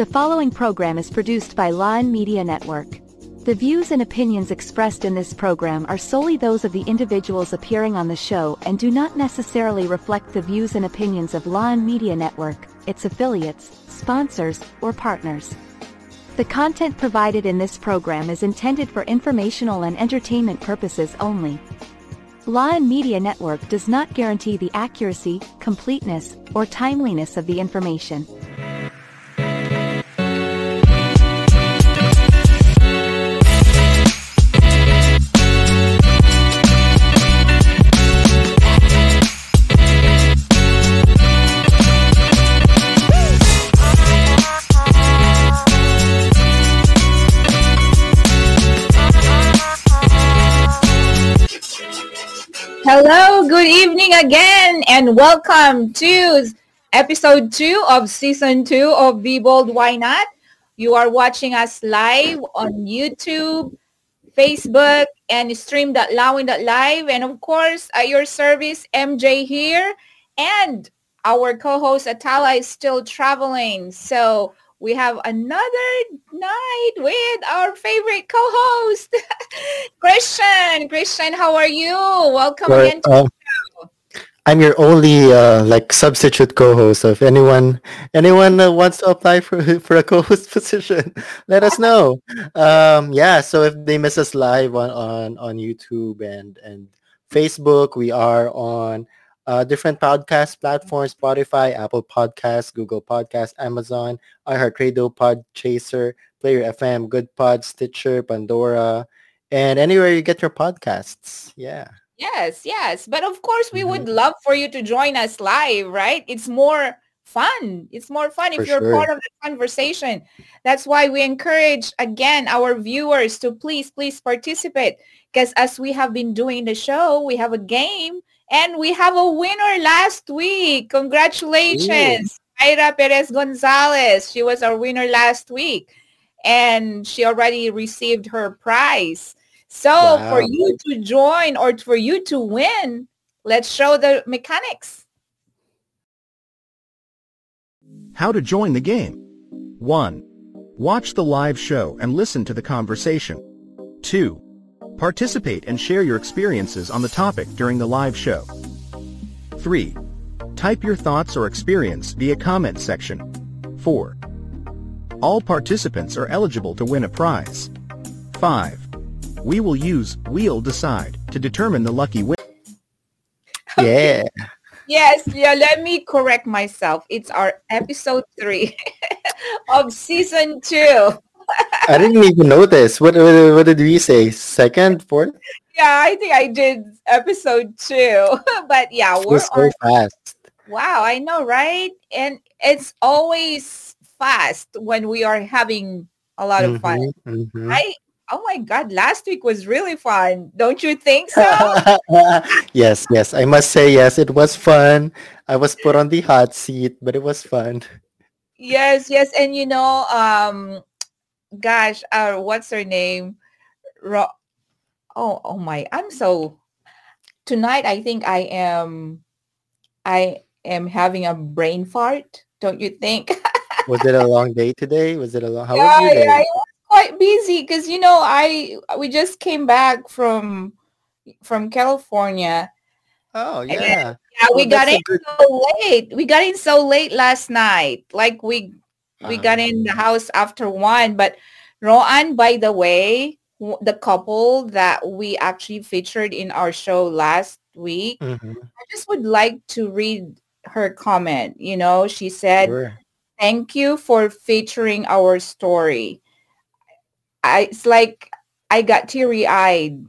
The following program is produced by Lion Media Network. The views and opinions expressed in this program are solely those of the individuals appearing on the show and do not necessarily reflect the views and opinions of Lion Media Network, its affiliates, sponsors, or partners. The content provided in this program is intended for informational and entertainment purposes only. Lion Media Network does not guarantee the accuracy, completeness, or timeliness of the information. Evening again, and welcome to episode two of season two of Be Bold Why Not. You are watching us live on YouTube, Facebook, and stream.lawin.live. And of course, at your service, MJ here. And our co-host Atala is still traveling. So we have another night with our favorite co-host, Christian. Christian, how are you? Welcome Well, again to uh. I'm your only uh, like substitute co-host. So if anyone anyone uh, wants to apply for for a co-host position, let us know. Um, yeah. So if they miss us live on on on YouTube and and Facebook, we are on uh, different podcast platforms: Spotify, Apple Podcasts, Google Podcasts, Amazon, iHeartRadio, Podchaser, Player FM, Good Pod, Stitcher, Pandora, and anywhere you get your podcasts. Yeah. Yes, yes. But of course, we would Mhm. love for you to join us live, right? It's more fun. It's more fun For if you're sure. part of the conversation. That's why we encourage, again, our viewers to please, please participate. Because as we have been doing the show, we have a game and we have a winner last week. Congratulations. Mayra Perez Gonzalez. She was our winner last week and she already received her prize. So for you to join or for you to win, let's show the mechanics. How to join the game. 1. Watch the live show and listen to the conversation. 2. Participate and share your experiences on the topic during the live show. 3. Type your thoughts or experience via comment section. 4. All participants are eligible to win a prize. 5. We will use Wheel Decide to determine the lucky winner. Yeah. Yes, yeah, let me correct myself. It's our episode three of season two. I didn't even notice. What, what what did we say? Second, fourth? Yeah, I think I did episode two. but yeah, we're so on fast. Wow, I know, right? And it's always fast when we are having a lot of fun. Mhm, mhm. I oh my god, last week was really fun. Don't you think so? yes, yes. I must say yes. It was fun. I was put on the hot seat, but it was fun. yes, yes. And you know, um gosh, uh what's her name? Ro- oh, oh my. I'm so tonight I think I am I am having a brain fart. Don't you think? Was it a long day today? Was it a long? How was yeah, your day? yeah, it was quite busy because you know I we just came back from from California. Oh then- yeah. Yeah, we Oh, got in good- so late. We got in so late last night. Like we we got Ah. in the house after one. But Roan, by the way, w- the couple that we actually featured in our show last week, Mhm, I just would like to read her comment. You know, she said, sure. thank you for featuring our story. I, it's like I got teary eyed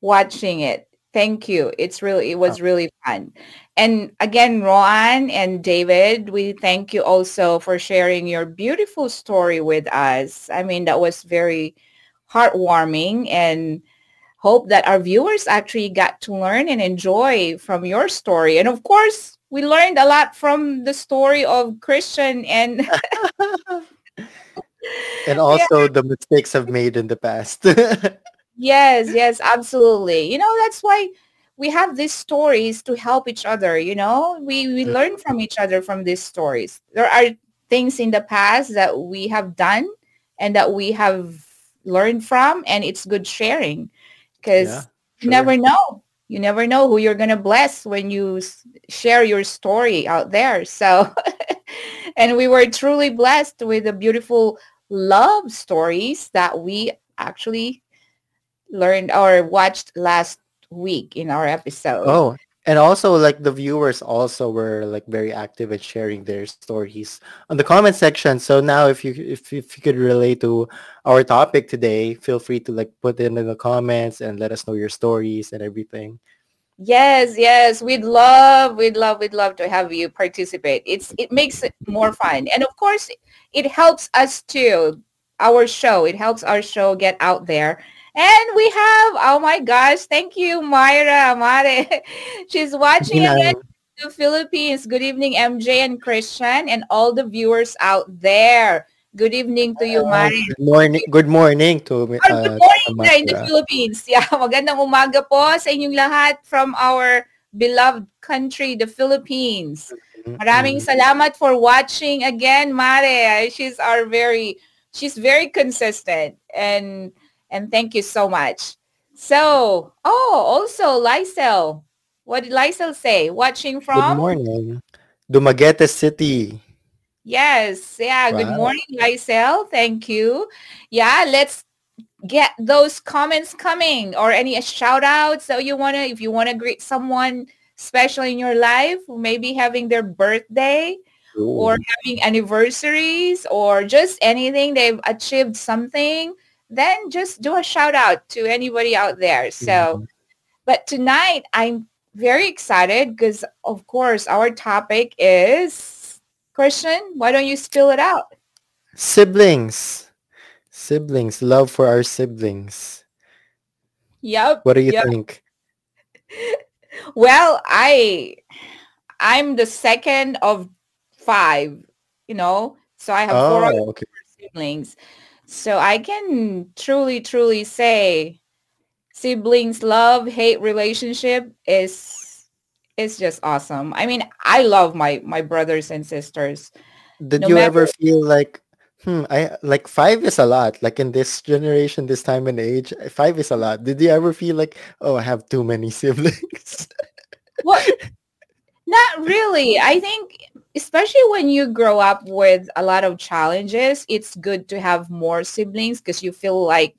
watching it. Thank you. It's really, it was oh. really fun. And again, Roan and David, we thank you also for sharing your beautiful story with us. I mean, that was very heartwarming and hope that our viewers actually got to learn and enjoy from your story. And of course, we learned a lot from the story of Christian and And also the mistakes I've made in the past. yes, yes, absolutely. You know, that's why we have these stories to help each other, you know? We we Mhm. learn from each other from these stories. There are things in the past that we have done and that we have learned from and it's good sharing because Yeah, you never know you never know who you're going to bless when you share your story out there so and we were truly blessed with a beautiful love stories that we actually learned or watched last week in our episode Oh, and also like the viewers also were like very active at sharing their stories on the comment section. So now if you if, if you could relate to our topic today, feel free to like put it in the comments and let us know your stories and everything. Yes, yes, we'd love, we'd love, we'd love to have you participate. It's it makes it more fun, and of course, it helps us too. Our show, it helps our show get out there. And we have, oh my gosh, thank you, Myra Amare. She's watching again in the Philippines. Good evening, MJ and Christian, and all the viewers out there. Good evening to you, uh, Mari. good morning. Good morning to Or uh, good morning na in the. Philippines. Yeah, magandang umaga po sa inyong lahat from our beloved country, the Philippines. Maraming Mhm. salamat for watching again, Mare. She's our very, she's very consistent and and thank you so much. So, oh, also Lysel. What did Lysel say? Watching Good from? morning. Dumaguete City. Yes. Yeah. Good morning, Lysel. Thank you. Yeah. Let's get those comments coming or any shout outs that you want to, if you want to greet someone special in your life who may be having their birthday or having anniversaries or just anything they've achieved something, then just do a shout out to anybody out there. So, Mhm. but tonight I'm very excited because of course our topic is Christian, why don't you spill it out? Siblings. Siblings. Love for our siblings. Yep. What do you Yep. think? Well, I I'm the second of five, you know. So I have four Oh, okay. siblings. So I can truly, truly say siblings love hate relationship is is just awesome. I mean, I love my my brothers and sisters. Did No you ever feel like, hmm, I like five is a lot. Like in this generation, this time and age, five is a lot. Did you ever feel like, oh, I have too many siblings? what not really. I think especially when you grow up with a lot of challenges, it's good to have more siblings because you feel like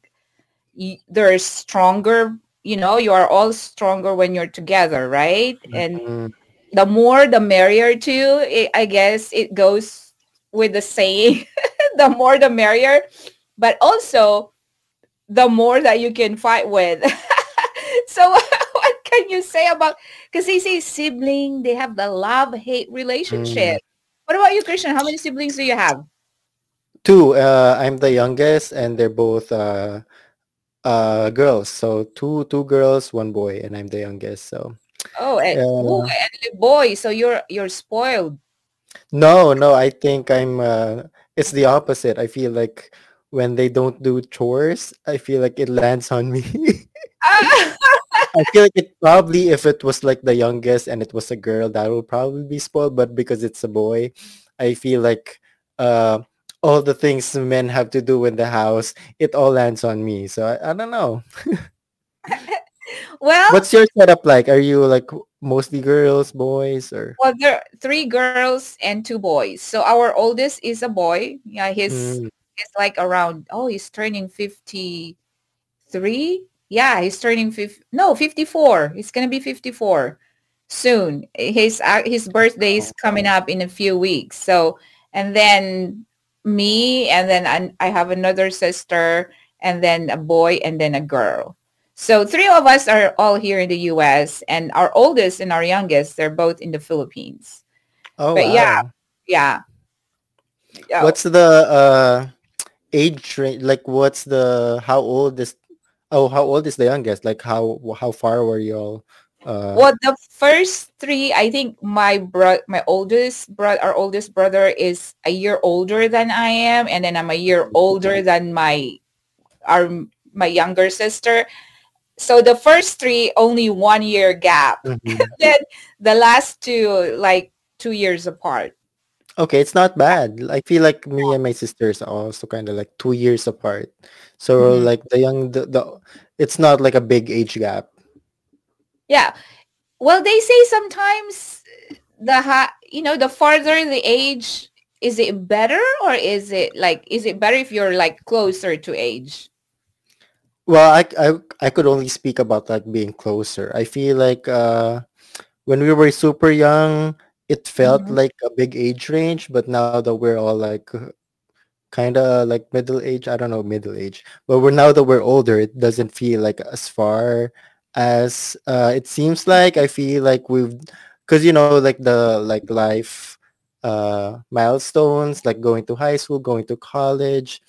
y- they're stronger. You know, you are all stronger when you're together, right? And Mm, the more, the merrier too. It, I guess it goes with the saying, the more, the merrier. But also, the more that you can fight with. so what can you say about, because they say sibling, they have the love-hate mm. relationship. What about you, Christian? How many siblings do you have? Two, uh, I'm the youngest and they're both uh, uh, girls. So two two girls, one boy, and I'm the youngest. So Oh, and, oh, yeah. and a boy. So you're you're spoiled. No, no, I think I'm uh it's the opposite. I feel like when they don't do chores, I feel like it lands on me. I feel like it probably if it was like the youngest and it was a girl, that would probably be spoiled. But because it's a boy, I feel like uh all the things men have to do in the house, it all lands on me. So I, I don't know. well, What's your setup like? Are you like mostly girls, boys, or Well, there are three girls and two boys. So our oldest is a boy. Yeah, he's Mm, he's like around. Oh, he's turning fifty three. Yeah, he's turning fifty. No, fifty four. He's gonna be fifty four soon. His uh, his birthday is coming up in a few weeks. So and then me, and then an- I have another sister, and then a boy, and then a girl. So three of us are all here in the U.S. and our oldest and our youngest, they're both in the Philippines. oh But yeah, wow. yeah. yeah. What's the uh age range? Like what's the how old is oh how old is the youngest? Like how how far were you all uh Well, the first three, I think my bro, my oldest bro, our oldest brother is a year older than I am, and then I'm a year older than my our my younger sister. So the first three only one year gap. mhm. then the last two like two years apart. Okay, it's not bad. I feel like me and my sisters are also kind of like two years apart. So Mhm. like the young the, the it's not like a big age gap. Yeah. Well, they say sometimes the ha- you know the farther the age, is it better or is it like is it better if you're like closer to age? Well, I, I I could only speak about like being closer. I feel like uh when we were super young, it felt Mhm. like a big age range, but now that we're all like kind of like middle age, I don't know, middle age. But we're now that we're older, it doesn't feel like as far as uh it seems like. I feel like we've because you know like the like life uh milestones like going to high school, going to college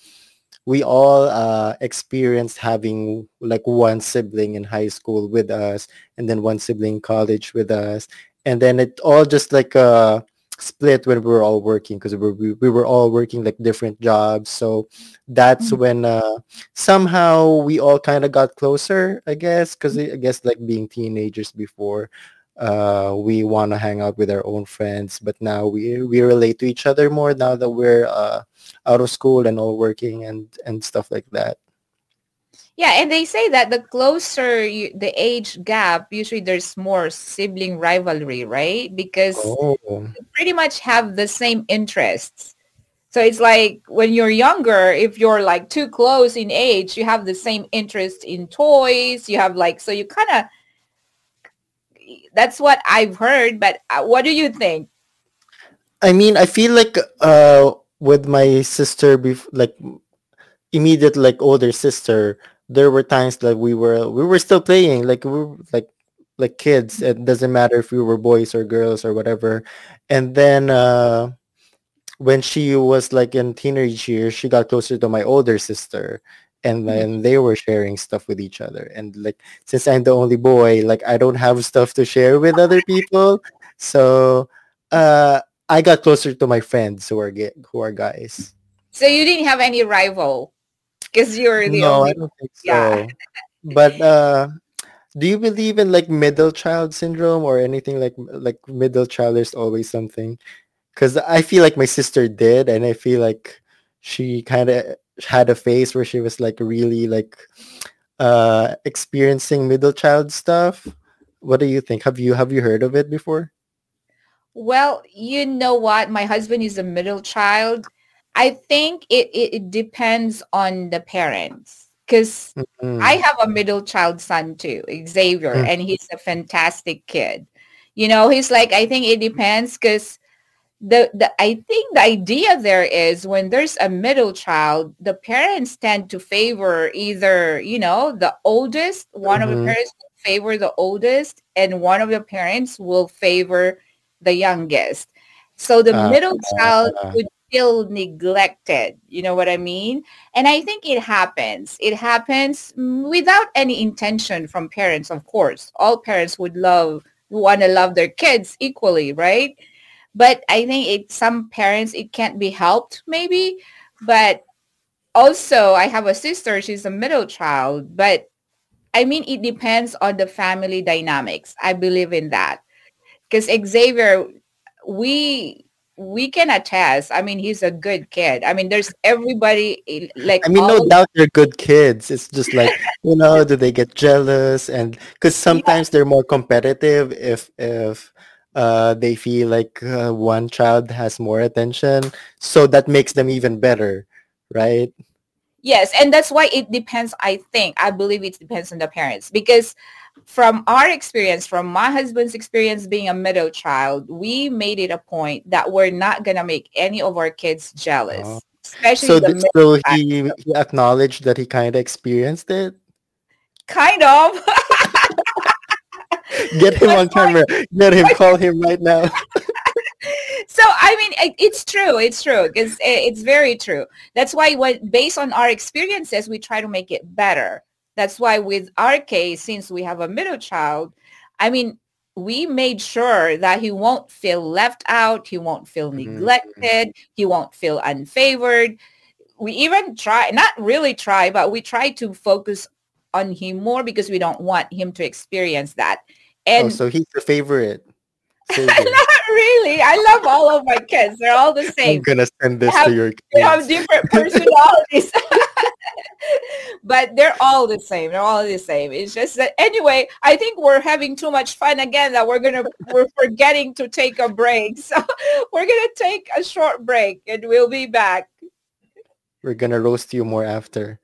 we all uh, experienced having like one sibling in high school with us and then one sibling in college with us and then it all just like uh split when we were all working because we, we, we were all working like different jobs so that's Mhm. when uh somehow we all kind of got closer i guess because i guess like being teenagers before uh we want to hang out with our own friends but now we we relate to each other more now that we're uh out of school and all working and and stuff like that. Yeah, and they say that the closer you, the age gap, usually there's more sibling rivalry, right? Because Oh, you pretty much have the same interests. So it's like when you're younger, if you're like too close in age, you have the same interest in toys. You have like, so you kind of, that's what I've heard. But uh, what do you think? I mean, I feel like uh with my sister, bef- like immediate like older sister, there were times that we were we were still playing, like we were like like kids. It doesn't matter if we were boys or girls or whatever. And then uh when she was like in teenage years, she got closer to my older sister. And Mhm. then they were sharing stuff with each other. And like since I'm the only boy, like I don't have stuff to share with other people. So uh I got closer to my friends who are ga- who are guys. So you didn't have any rival because you're the No, I don't think yeah. so. But uh do you believe in like middle child syndrome or anything like like middle child there's always something? Because I feel like my sister did, and I feel like she kind of had a phase where she was like really like uh experiencing middle child stuff. What do you think? Have you have you heard of it before? Well, you know what? My husband is a middle child. I think it, it, depends on the parents because I Mm, have a middle child son too, Xavier, mm, and he's a fantastic kid. You know, he's like, I think it depends because the, the I think the idea there is when there's a middle child, the parents tend to favor either, you know, the oldest, one of the mhm. parents will favor the oldest and one of the parents will favor the youngest. So the Uh, middle child uh, would feel neglected. You know what I mean? And I think it happens. It happens without any intention from parents, of course. All parents would love, want to love their kids equally, right? But I think it some parents it can't be helped maybe. But also I have a sister, she's a middle child, but I mean it depends on the family dynamics. I believe in that. Because Xavier, we we can attest. I mean, he's a good kid. I mean, there's everybody like I mean, no doubt they're good kids. It's just like, you know, do they get jealous? And because yeah, sometimes they're more competitive if if uh, they feel like uh, one child has more attention, so that makes them even better, right? yes, and that's why it depends. I think I believe it depends on the parents because from our experience, from my husband's experience being a middle child, we made it a point that we're not gonna make any of our kids Oh. jealous, especially So, the th- so child. he he acknowledged that he kind of experienced it. Kind of. Get him on camera. Get him. Call him right now. so I mean, it, it's true. It's true because it's very true. That's why, when based on our experiences, we try to make it better. That's why, with our case, since we have a middle child, I mean, we made sure that he won't feel left out. He won't feel Mhm. neglected. He won't feel unfavored. We even try, not really try, but we try to focus on him more because we don't want him to experience that. Oh, And so he's the favorite. Not really. I love all of my kids. They're all the same. I'm gonna send this have- to your kids. They have different personalities. but they're all the same. They're all the same. It's just that anyway, I think we're having too much fun again that we're gonna we're forgetting to take a break. So we're gonna take a short break and we'll be back. We're gonna roast you more after.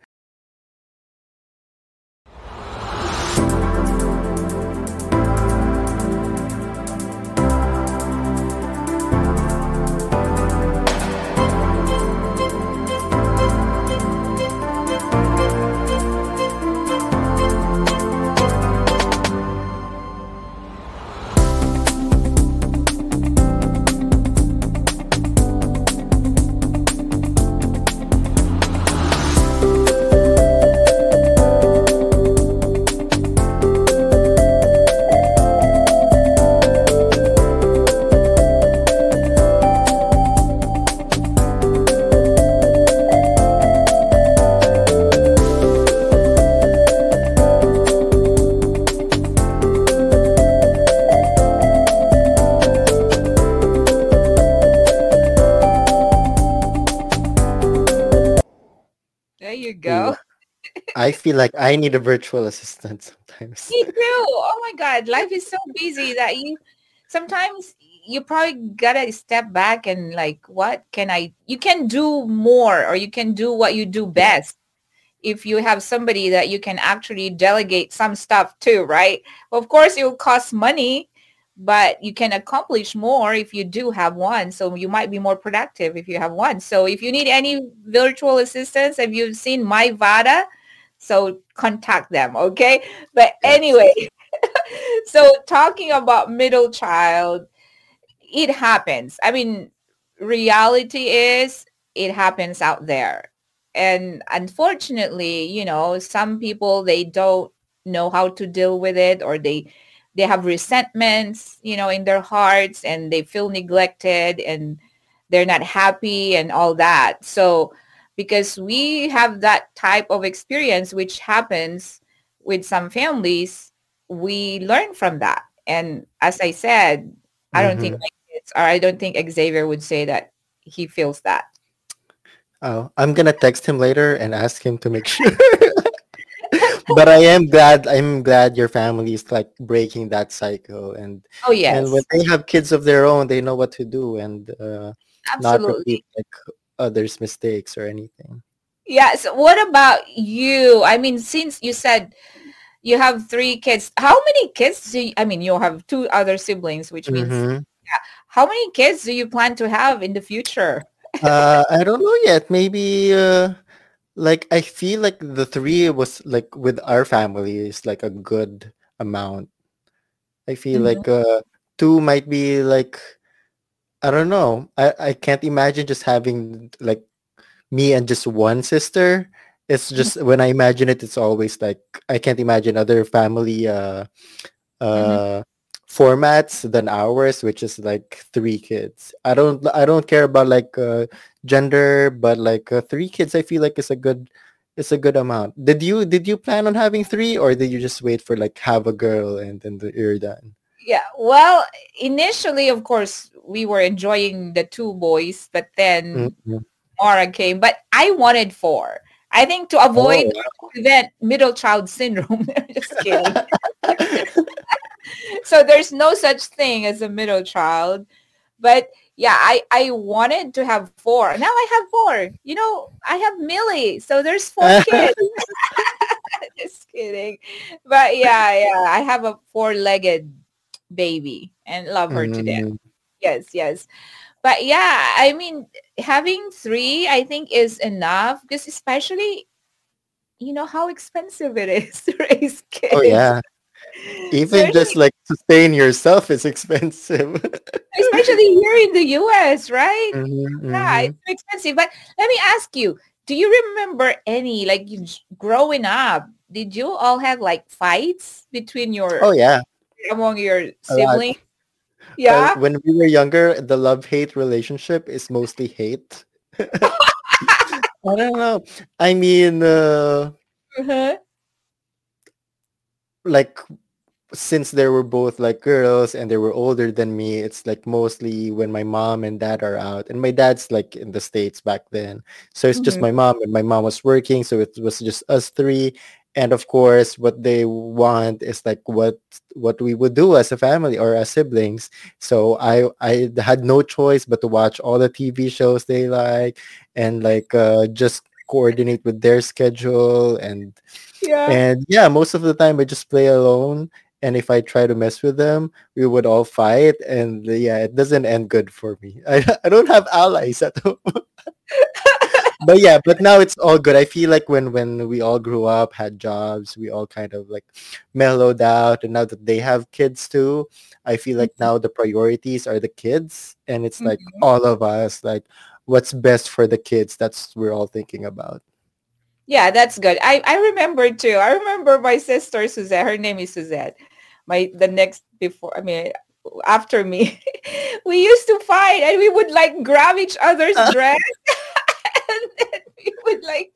Feel like I need a virtual assistant sometimes. Me too. Oh my God. Life is so busy that you sometimes you probably gotta step back and like, what can I you can do more or you can do what you do best if you have somebody that you can actually delegate some stuff to, right? Of course it will cost money, but you can accomplish more if you do have one. So you might be more productive if you have one. So if you need any virtual assistants, have you seen My Vada? So contact them, okay? But anyway, so talking about middle child, it happens. I mean, reality is it happens out there. And unfortunately, you know, some people they don't know how to deal with it or they they have resentments, you know, in their hearts and they feel neglected and they're not happy and all that. So because we have that type of experience which happens with some families, we learn from that. And as I said, I don't think my kids or I don't think Xavier would say that he feels that. Oh, I'm gonna text him later and ask him to make sure. but I am glad. I'm glad your family is like breaking that cycle, and Oh yes. and when they have kids of their own, they know what to do and uh, not repeat like others' mistakes or anything. Yeah. So what about you? I mean, since you said you have three kids, how many kids do you, I mean, you have two other siblings, which means Mhm. how many kids do you plan to have in the future? uh, I don't know yet. Maybe uh, like I feel like the three was like with our family is like a good amount. I feel Mhm. like uh, two might be like I don't know. I I can't imagine just having like me and just one sister. It's just when I imagine it, it's always like I can't imagine other family uh uh formats than ours, which is like three kids. I don't I don't care about like uh gender, but like uh, three kids, I feel like it's a good it's a good amount. Did you did you plan on having three, or did you just wait for like have a girl and then the, you're done? Yeah. Well, initially, of course, we were enjoying the two boys, but then Mhm. Mara came. But I wanted four. I think to avoid Oh, prevent middle child syndrome. Just kidding. so there's no such thing as a middle child. But yeah, I, I wanted to have four. Now I have four. You know, I have Millie. So there's four kids. Just kidding. But yeah, yeah, I have a four-legged baby and love her to death. Mm, Yes, yes. But yeah, I mean, having three, I think is enough because especially, you know, how expensive it is to raise kids. Oh yeah. Even just like sustain yourself is expensive. especially here in the US, right? Mhm, Yeah, mhm. it's expensive. But let me ask you, do you remember any, like growing up, did you all have like fights between your, Oh yeah. Among your siblings? Uh, Yeah. when we were younger, the love-hate relationship is mostly hate. I don't know. I mean, uh, Uh-huh. like since they were both like girls and they were older than me, it's like mostly when my mom and dad are out. And my dad's like in the States back then. So it's just Mhm. my mom and my mom was working. So it was just us three. And of course, what they want is like what what we would do as a family or as siblings. So I I had no choice but to watch all the TV shows they like and like uh, just coordinate with their schedule and Yeah. and yeah, most of the time I just play alone. And if I try to mess with them, we would all fight. And yeah, it doesn't end good for me. I, I don't have allies at home. but yeah, but now it's all good. I feel like when when we all grew up, had jobs, we all kind of like mellowed out. And now that they have kids too, I feel like now the priorities are the kids. And it's like Mhm. all of us, like what's best for the kids. That's we're all thinking about. Yeah, that's good. I, I remember too. I remember my sister Suzette. Her name is Suzette. My the next before I mean after me, we used to fight and we would like grab each other's dress and then we would like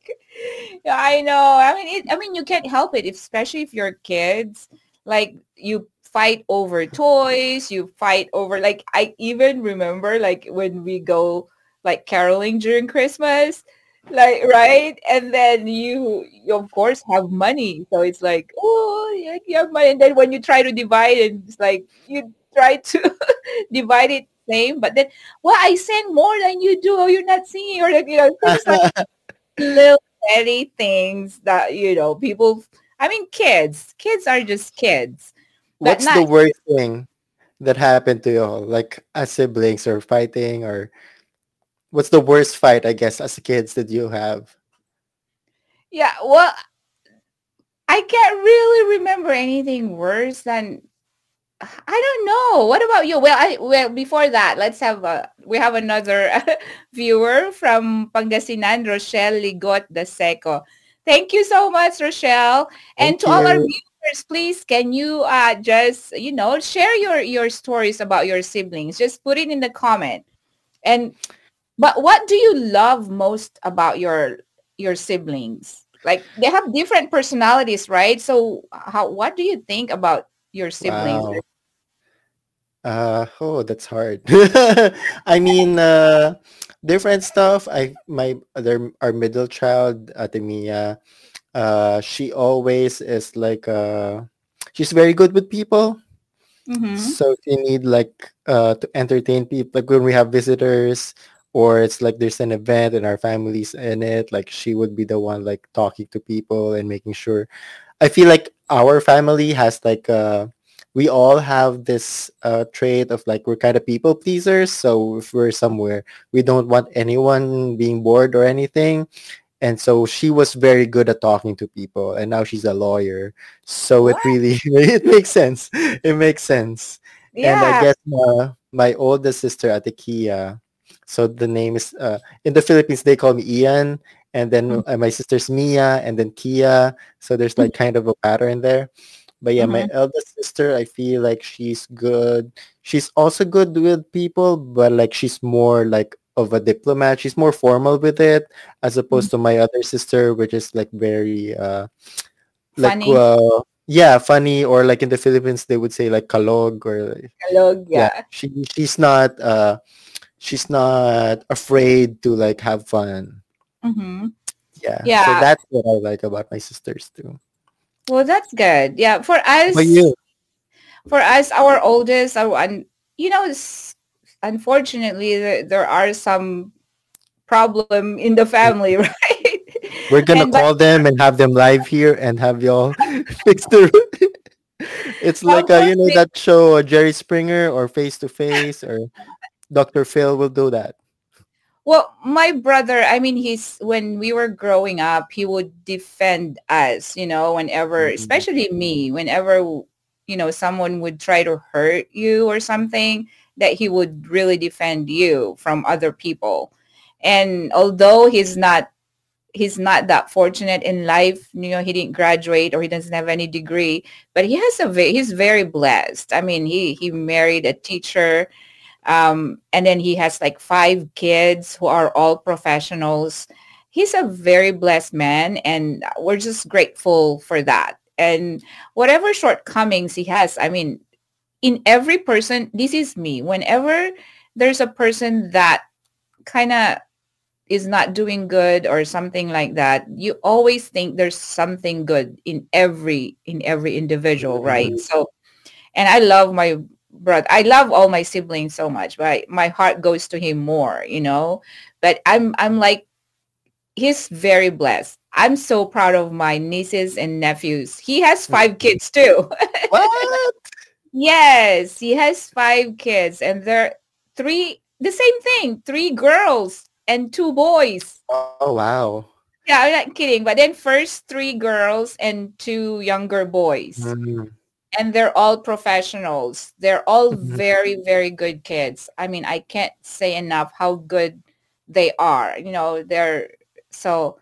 I know. I mean it I mean you can't help it, especially if you're kids. Like you fight over toys, you fight over like I even remember like when we go like caroling during Christmas like right and then you you of course have money so it's like oh you have money and then when you try to divide it it's like you try to divide it same but then well i send more than you do. Oh you're not seeing or like you know things like little petty things that you know people i mean kids. Kids are just kids What's not the worst thing that happened to you all, like as siblings or fighting or what's the worst fight, I guess, as kids that you have? yeah well i can't really remember anything worse than I don't know. What about you? Well, I well before that, let's have a we have another viewer from Pangasinan, Rochelle Ligot de Seco. Thank you so much, Rochelle. And Thank to all our viewers, please can you uh just you know share your your stories about your siblings? Just put it in the comment. And but what do you love most about your your siblings? Like they have different personalities, right? So how what do you think about your siblings? Wow. Uh, oh, that's hard. I mean, uh, different stuff. I my other our middle child, Ate Mia, uh, she always is like uh, she's very good with people. Mm-hmm. So you need like uh to entertain people, like when we have visitors or it's like there's an event and our family's in it, like she would be the one like talking to people and making sure. I feel like our family has like uh we all have this uh trait of like we're kind of people pleasers. So if we're somewhere, we don't want anyone being bored or anything. And so she was very good at talking to people and now she's a lawyer. So it really it makes sense. It makes sense. And I guess uh, my oldest sister Ate Kia, so the name is uh, in the Philippines they call me Ian, and then uh, my sister's Mia, and then Kia. So there's like kind of a pattern there. But yeah, my Mhm. eldest sister, I feel like she's good. She's also good with people, but like she's more like of a diplomat. She's more formal with it, as opposed to my other sister, which is like very uh like Funny. uh yeah funny or like in the philippines they would say like kalog or Dialogue, yeah yeah. she she's not uh she's not afraid to like have fun Mm-hmm. yeah so that's what i like about my sisters too Well, that's good. Yeah. For us, you for us, our oldest, our, un- you know, unfortunately, there, there are some problem in the family, right? we're gonna And but call them and have them live here and have y'all fix the it's like a, you know that show uh, jerry springer or face to face or dr phil will do that Well, my brother, I mean, he's when we were growing up, he would defend us, you know, whenever, Mhm. especially me, whenever, you know, someone would try to hurt you or something, that he would really defend you from other people. And although he's not he's not that fortunate in life, you know, he didn't graduate or he doesn't have any degree, but he has a he's very blessed. I mean, he he married a teacher um, and then he has like five kids who are all professionals. He's a very blessed man and we're just grateful for that. and whatever shortcomings he has i mean in every person this is me whenever there's a person that kind of is not doing good or something like that you always think there's something good in every in every individual right Mhm. so and i love my brother i love all my siblings so much but I, my heart goes to him more you know but i'm i'm like he's very blessed i'm so proud of my nieces and nephews he has five kids too What? Yes, he has five kids and they're three the same thing, three girls and two boys. Oh wow. Yeah, I'm not kidding. But then first three girls and two younger boys. Mm. And they're all professionals. They're all Mhm. very, very good kids. I mean, I can't say enough how good they are. You know, they're so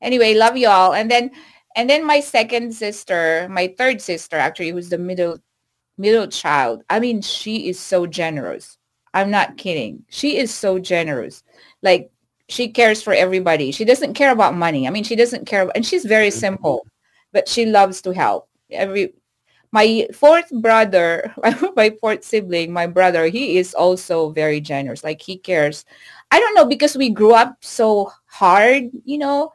anyway, love y'all. And then and then my second sister, my third sister actually, who's the middle middle child. I mean, she is so generous. I'm not kidding. She is so generous. Like she cares for everybody. She doesn't care about money. I mean, she doesn't care and she's very simple, but she loves to help. Every my fourth brother, my fourth sibling, my brother, he is also very generous. Like he cares. I don't know because we grew up so hard, you know,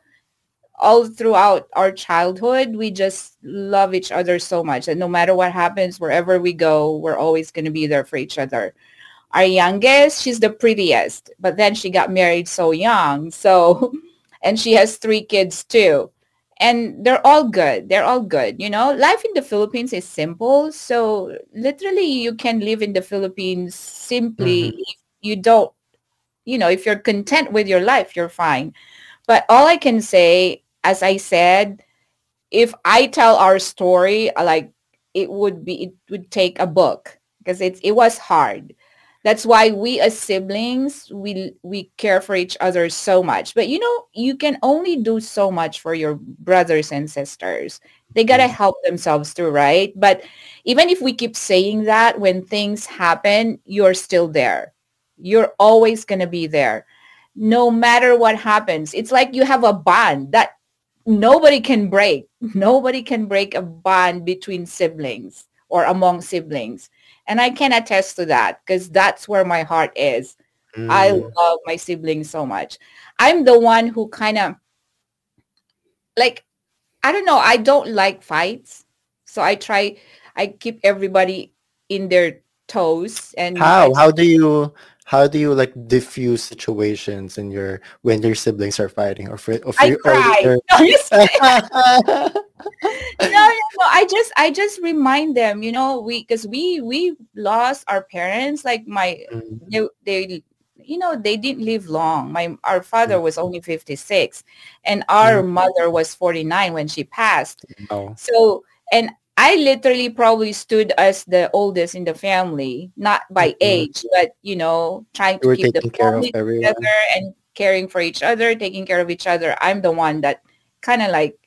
all throughout our childhood, we just love each other so much. And no matter what happens, wherever we go, we're always going to be there for each other. Our youngest, she's the prettiest, but then she got married so young. So, and she has three kids too. And they're all good. They're all good. You know, life in the Philippines is simple. So literally you can live in the Philippines simply Mhm. if you don't, you know, if you're content with your life, you're fine. But all I can say, as I said, if I tell our story, like it would be, it would take a book because it's it was hard. That's why we as siblings, we we care for each other so much. But you know, you can only do so much for your brothers and sisters. They gotta Mhm. help themselves too, right? But even if we keep saying that, when things happen, you're still there. You're always gonna be there no matter what happens. It's like you have a bond that nobody can break. Nobody can break a bond between siblings or among siblings. And I can attest to that because that's where my heart is. I Mm. love my siblings so much. I'm the one who kind of like I don't know, I don't like fights. So I try I keep everybody in their toes and How? How do you how do you like diffuse situations in your when your siblings are fighting or for or for I or cry. your- No, no, no, no. I just I just remind them, you know, we because we we lost our parents. Like my Mm, they, they you know they didn't live long. My our father was only fifty six, and our Mm. mother was forty nine when she passed. wow. So and I literally probably stood as the oldest in the family, not by Mhm. age, but you know, trying to keep the taking care of family together and caring for each other, taking care of each other. I'm the one that kind of like,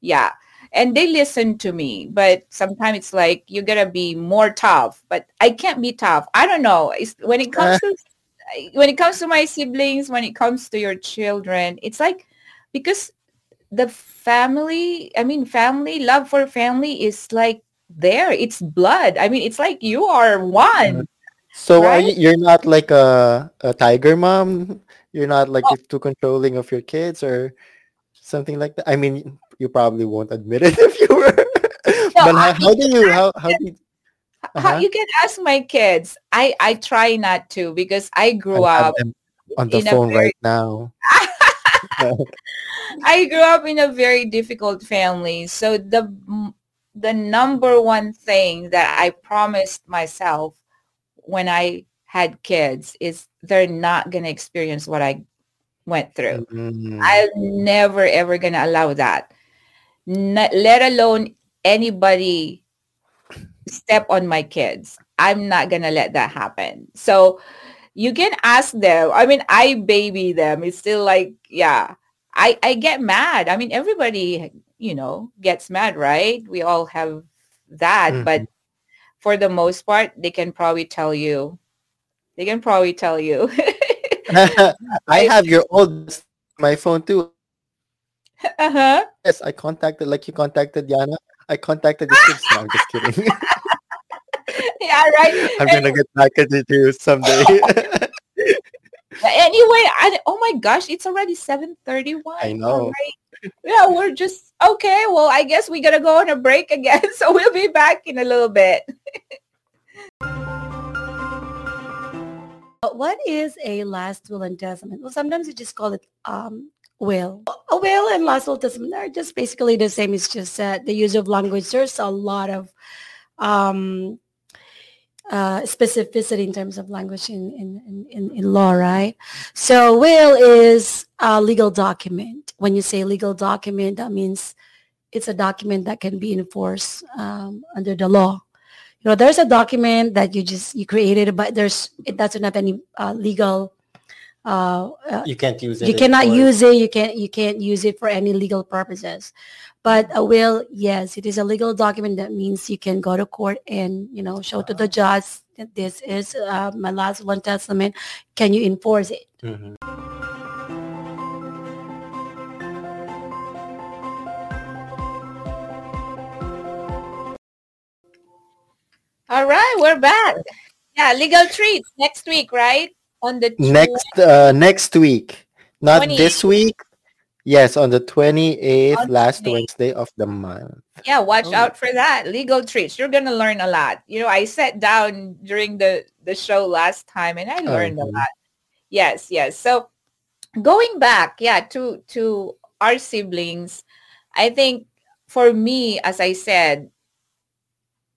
yeah. And they listen to me, but sometimes it's like you gotta be more tough. But I can't be tough. I don't know. It's when it comes uh-huh. to when it comes to my siblings, when it comes to your children, it's like because the family, I mean, family love for family is like there. It's blood. I mean, it's like you are one. Mm-hmm. So are Right? you, you're not like a, a tiger mom? You're not like Oh. too controlling of your kids or something like that? I mean, you probably won't admit it if you were. No, but how, how do you how how do you, How, Uh-huh. you can ask my kids. I I try not to because I grew I up on the phone very right now? I grew up in a very difficult family. So the the number one thing that I promised myself when I had kids is they're not going to experience what I went through. Mm, I'm never ever going to allow that. Not, let alone anybody step on my kids. I'm not going to let that happen. So you can ask them. I mean, I baby them. It's still like, yeah, I, I get mad. I mean, everybody, you know, gets mad, right? We all have that. Mm-hmm. But for the most part, they can probably tell you, they can probably tell you. I have your old my phone too. Uh-huh. Yes, I contacted like you contacted Yana. I contacted the kids. No, I'm just kidding. yeah, right. I'm gonna get back at you someday. anyway, I, oh my gosh, it's already 7.31. I know. Right? Yeah, we're just, okay, well, I guess we got to go on a break again. So we'll be back in a little bit. what is a last will and testament? Well, sometimes you just call it um, will. A will and last will testament are just basically the same. It's just that the use of language. There's a lot of um, uh, specificity in terms of language in, in, in, in law, right? So will is a legal document. When you say legal document, that means it's a document that can be enforced um, under the law. You know, there's a document that you just you created, but there's it doesn't have any uh, legal. Uh, uh, you can't use it. You cannot use it. You can't. You can't use it for any legal purposes. But a will, yes, it is a legal document. That means you can go to court and, you know, show to the judge that this is uh, my last one testament. Can you enforce it? Mm-hmm. All right, we're back. Yeah, legal treats next week, right? On the next uh, next week, not 28th. this week, Yes, on the 28th, on last 28th. Wednesday of the month. Yeah, watch oh. out for that. Legal treats. You're going to learn a lot. You know, I sat down during the, the show last time and I learned a lot. Yes, yes. So going back, yeah, to, to our siblings, I think for me, as I said,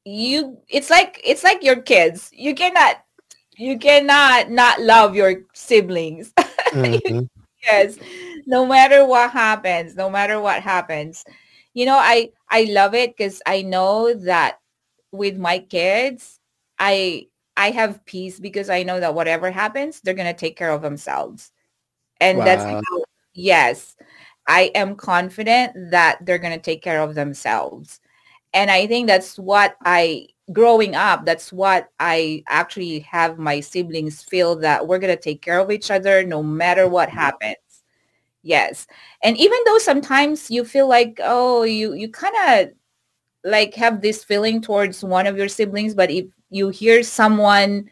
you, it's like, it's like your kids. You cannot, you cannot not love your siblings. Mm-hmm. yes no matter what happens, no matter what happens. You know, I I love it because I know that with my kids, I I have peace because I know that whatever happens, they're gonna take care of themselves. And wow. that's how, yes, I am confident that they're gonna take care of themselves. And I think that's what I growing up, that's what I actually have my siblings feel that we're gonna take care of each other no matter what happens. Yes. And even though sometimes you feel like, oh, you, you kind of like have this feeling towards one of your siblings, but if you hear someone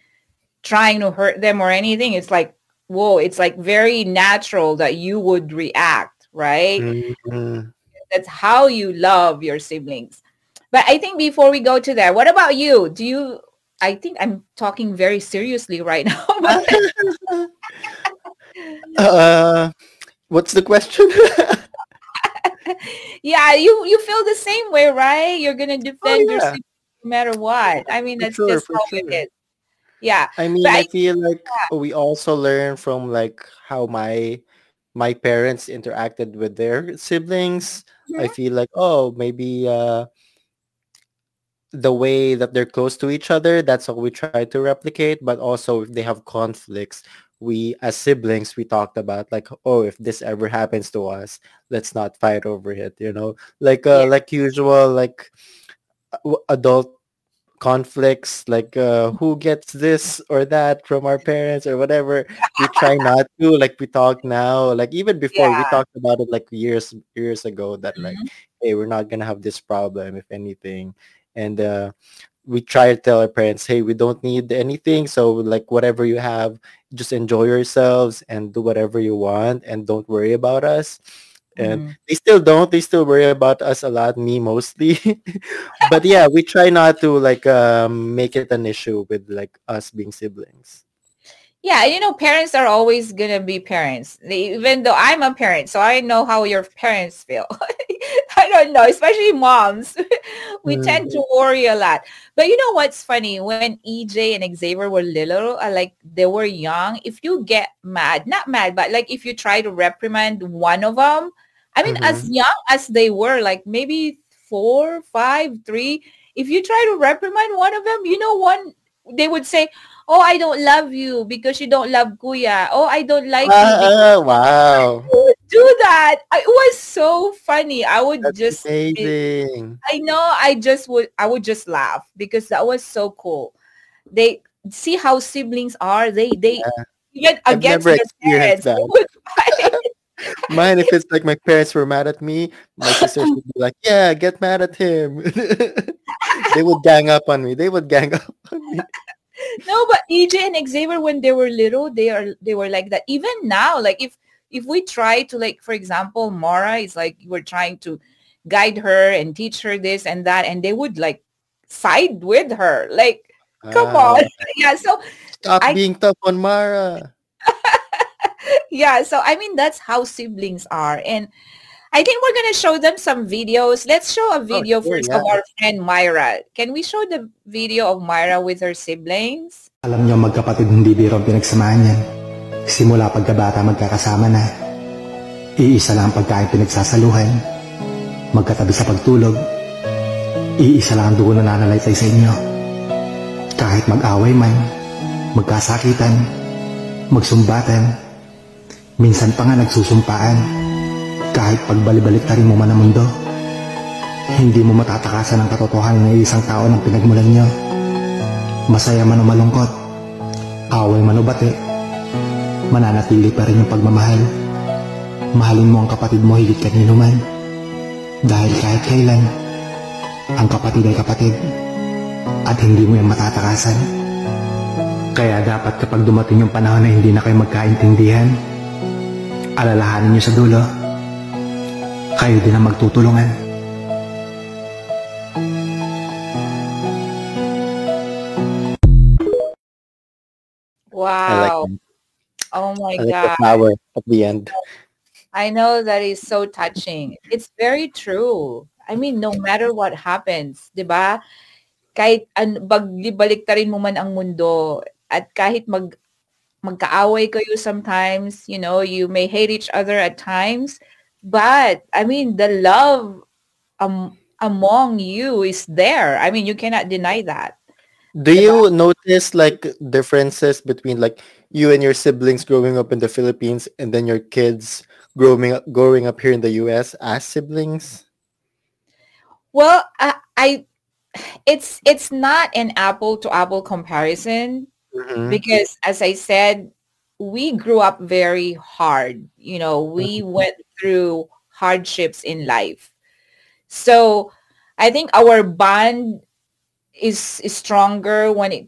trying to hurt them or anything, it's like, whoa, it's like very natural that you would react, right? Mm-hmm. That's how you love your siblings. But I think before we go to that, what about you? Do you, I think I'm talking very seriously right now. uh, What's the question? yeah, you you feel the same way, right? You're gonna oh, defend oh, yeah. yourself no matter what. I mean, that's sure, just how sure. it is. Yeah. I mean, I, I, feel like yeah. we also learn from like how my my parents interacted with their siblings. Mm-hmm. I feel like, oh, maybe uh the way that they're close to each other, that's what we try to replicate. But also if they have conflicts, we as siblings we talked about like oh if this ever happens to us let's not fight over it you know like uh, yeah. like usual like adult conflicts like uh, who gets this or that from our parents or whatever we try not to like we talk now like even before yeah. we talked about it like years years ago that mm-hmm. like hey we're not gonna have this problem if anything and uh we try to tell our parents, hey, we don't need anything. So like whatever you have, just enjoy yourselves and do whatever you want and don't worry about us. And mm. they still don't. They still worry about us a lot, me mostly. but yeah, we try not to like um, make it an issue with like us being siblings yeah you know parents are always gonna be parents they, even though i'm a parent so i know how your parents feel don't know especially moms we mm. tend to worry a lot but you know what's funny when ej and xavier were little uh, like they were young if you get mad not mad but like if you try to reprimand one of them i mean mm-hmm. as young as they were like maybe four five three if you try to reprimand one of them you know one they would say oh, I don't love you because you don't love Kuya. Oh, I don't like uh, you. Uh, wow. Do that. It was so funny. I would That's just amazing. I know I just would I would just laugh because that was so cool. They see how siblings are. They they yeah. even against their parents. Mine, if it's like my parents were mad at me, my sisters would be like, "Yeah, get mad at him." they would gang up on me. They would gang up on me. No, but EJ and Xavier when they were little, they are they were like that. Even now, like if if we try to like, for example, Mara is like we're trying to guide her and teach her this and that, and they would like side with her. Like, come Ah, on. yeah. So stop I being tough on Mara. yeah, so I mean that's how siblings are. And I think we're gonna show them some videos. Let's show a Oh, video sure, first yeah. of our friend Myra. Can we show the video of Myra with her siblings? Alam niyo magkapatid hindi biro ang pinagsamahan yan. Simula pagkabata magkakasama na. Iisa lang ang pagkain pinagsasaluhan. Magkatabi sa pagtulog. Iisa lang ang dugo na nanalaysay sa inyo. Kahit mag-away man, magkasakitan, magsumbatan, minsan pa nga nagsusumpaan. Kahit pagbalibalik rin mo man ang mundo, hindi mo matatakasan ang katotohanan ng isang tao ng pinagmulan niyo. Masaya man o malungkot, away man o bati, mananatili pa rin yung pagmamahal. Mahalin mo ang kapatid mo higit kanino man. Dahil kahit kailan, ang kapatid ay kapatid at hindi mo yan matatakasan. Kaya dapat kapag dumating yung panahon na hindi na kayo magkaintindihan, alalahanin niyo sa dulo, kayo din ang magtutulungan. I like Wow. that. Oh my I like the God. power at the end. I know that is so touching. It's very true. I mean, no matter what happens, 'di ba? Kahit an baliktarin mo man ang mundo at kahit mag magkaaway kayo sometimes, you know, you may hate each other at times, but I mean, the love um, among you is there. I mean, you cannot deny that. Do you notice like differences between like you and your siblings growing up in the Philippines and then your kids growing up growing up here in the US as siblings? Well, I, I it's it's not an apple to apple comparison Mhm. because as I said, we grew up very hard. You know, we went through hardships in life. So I think our bond is, is stronger when it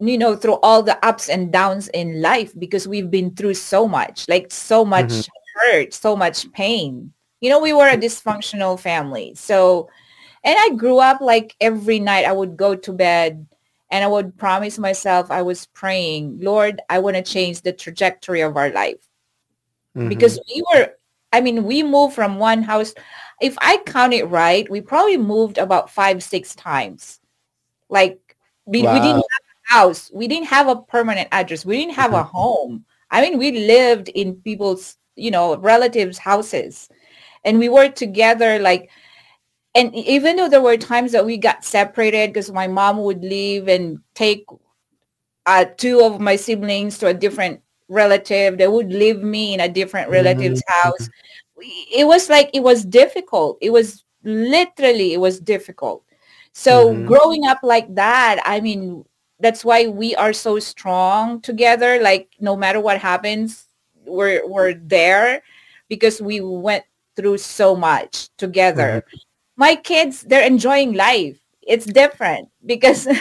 you know through all the ups and downs in life because we've been through so much like so much hurt so much pain you know we were a dysfunctional family so and i grew up like every night i would go to bed and i would promise myself i was praying lord i want to change the trajectory of our life Mhm. because we were i mean we moved from one house if i count it right we probably moved about five six times. Like we, we didn't have a house. We didn't have a permanent address. We didn't have a home. I mean we lived in people's you know relatives houses. And we were together like and even though there were times that we got separated because my mom would leave and take uh, two of my siblings to a different relative they would leave me in a different relative's house. It was like it was difficult. It was literally it was difficult. So Mhm. growing up like that i mean that's why we are so strong together. Like no matter what happens we're we're there because we went through so much together. My kids they're enjoying life. It's different because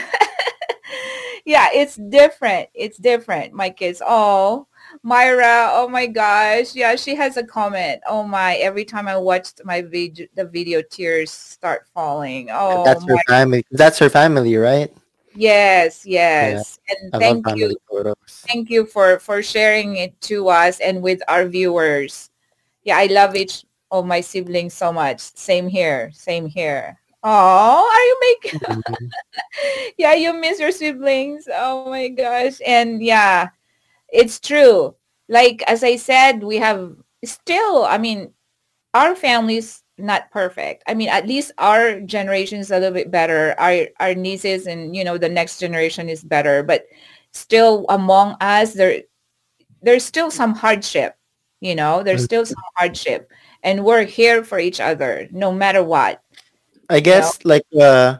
yeah it's different. It's different. My kids oh myra oh my gosh. Yeah she has a comment. Oh my every time i watched my video the video tears start falling. Oh That's her my family. That's her family, right? yes yes. And I thank you photos. thank you for for sharing it to us and with our viewers. Yeah i love each of my siblings so much. Same here same here oh are you making Mhm. yeah you miss your siblings. Oh my gosh. And yeah it's true. Like as i said we have still i mean our family's not perfect. I mean at least our generation is a little bit better. Our our nieces and you know the next generation is better. But still among us there there's still some hardship you know? There's still some hardship. And we're here for each other no matter what I guess like uh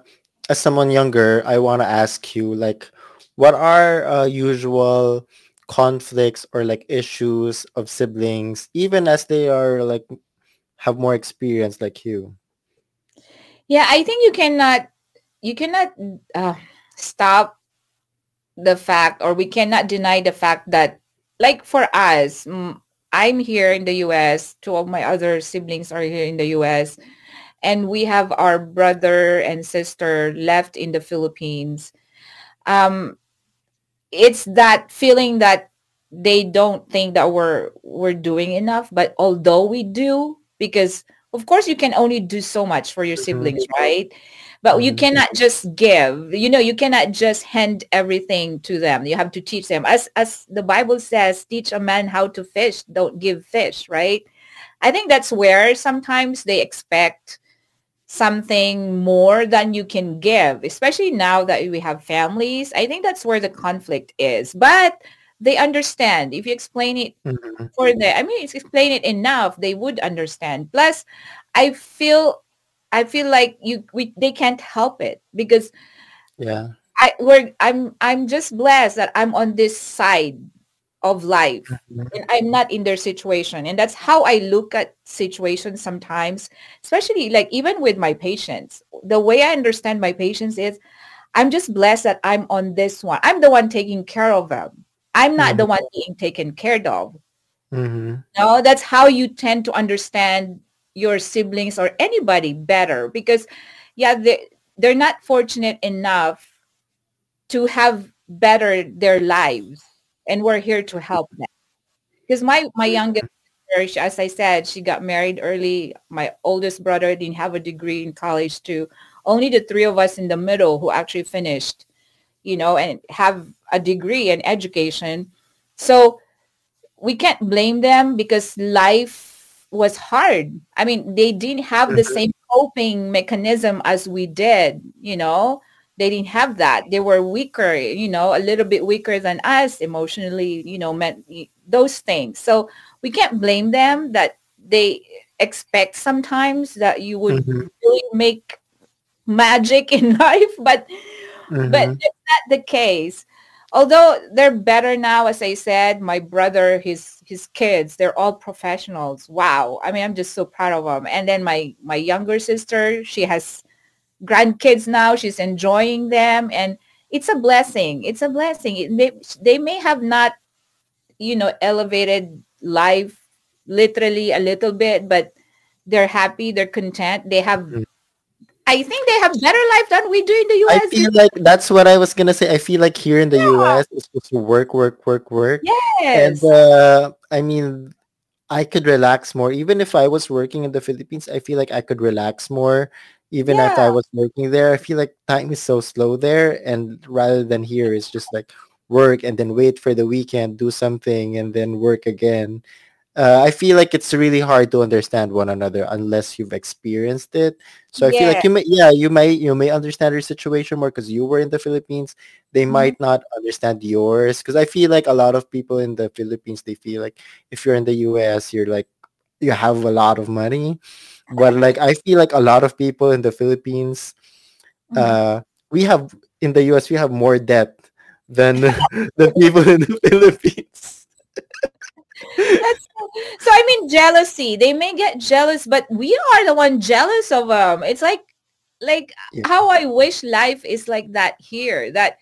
as someone younger, I want to ask you like what are uh, usual conflicts or like issues of siblings, even as they are like have more experience like you? Yeah, I think you cannot you cannot uh, stop the fact or we cannot deny the fact that like for us i'm here in the us two of my other siblings are here in the us and we have our brother and sister left in the philippines. Um it's that feeling that they don't think that we're we're doing enough but although we do because of course you can only do so much for your Mhm. siblings right? But you Mhm. cannot just give. You know you cannot just hand everything to them. You have to teach them. As as the bible says teach a man how to fish don't give fish right? I think that's where sometimes they expect something more than you can give especially now that we have families i think that's where the conflict is but they understand if you explain it Mhm. for the i mean explain it enough they would understand plus i feel i feel like you we they can't help it because Yeah. i we're i'm i'm just blessed that i'm on this side of life. Mhm. and i'm not in their situation. And that's how i look at situations sometimes especially like even with my patients. The way i understand my patients is i'm just blessed that i'm on this one. I'm the one taking care of them. I'm not the Mhm. one being taken care of. Mhm. no, that's how you tend to understand your siblings or anybody better because yeah, they they're not fortunate enough to have better their lives and we're here to help them. Because my my youngest sister, as I said, she got married early. My oldest brother didn't have a degree in college too. Only the three of us in the middle who actually finished, you know, and have a degree in education. So we can't blame them because life was hard. I mean, they didn't have the same coping mechanism as we did, you know. They didn't have that. They were weaker, you know, a little bit weaker than us emotionally, you know, meant those things. So we can't blame them that they expect sometimes that you would Mhm. really make magic in life, but but Mhm. it's not the case. Although they're better now, as I said, my brother, his his kids, they're all professionals. Wow. I mean, I'm just so proud of them. And then my my younger sister, she has grandkids now. She's enjoying them, and it's a blessing. It's a blessing. It may, they may have not, you know, elevated life literally a little bit, but they're happy. They're content. They have. Mhm. I think they have better life than we do in the U.S. I feel like that's what I was gonna say. I feel like here in the US, it's just work, work, work, work. And Yes. uh, I mean, I could relax more. Even if I was working in the Philippines, I feel like I could relax more. Even if I was working there, I feel like time is so slow there. And rather than here, it's just like work and then wait for the weekend, do something, and then work again. Uh, I feel like it's really hard to understand one another unless you've experienced it. So I feel like you may, yeah, you may, you may understand your situation more because you were in the Philippines. They Mhm. might not understand yours because I feel like a lot of people in the Philippines they feel like if you're in the US, you're like you have a lot of money, but like I feel like a lot of people in the Philippines, Mhm. uh, we have in the US we have more debt than the people in the Philippines. So, so I mean jealousy. They may get jealous, but we are the one jealous of them. It's like like Yeah. how I wish life is like that here. That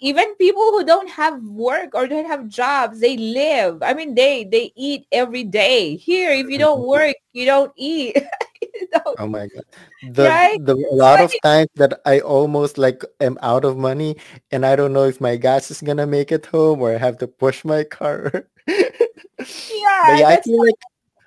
even people who don't have work or don't have jobs, they live. I mean they they eat every day. Here, if you don't work, you don't eat. You don't- Oh my god. The right? the a lot of times that I almost like am out of money and I don't know if my gas is gonna make it home or I have to push my car. But yeah, yeah, I feel like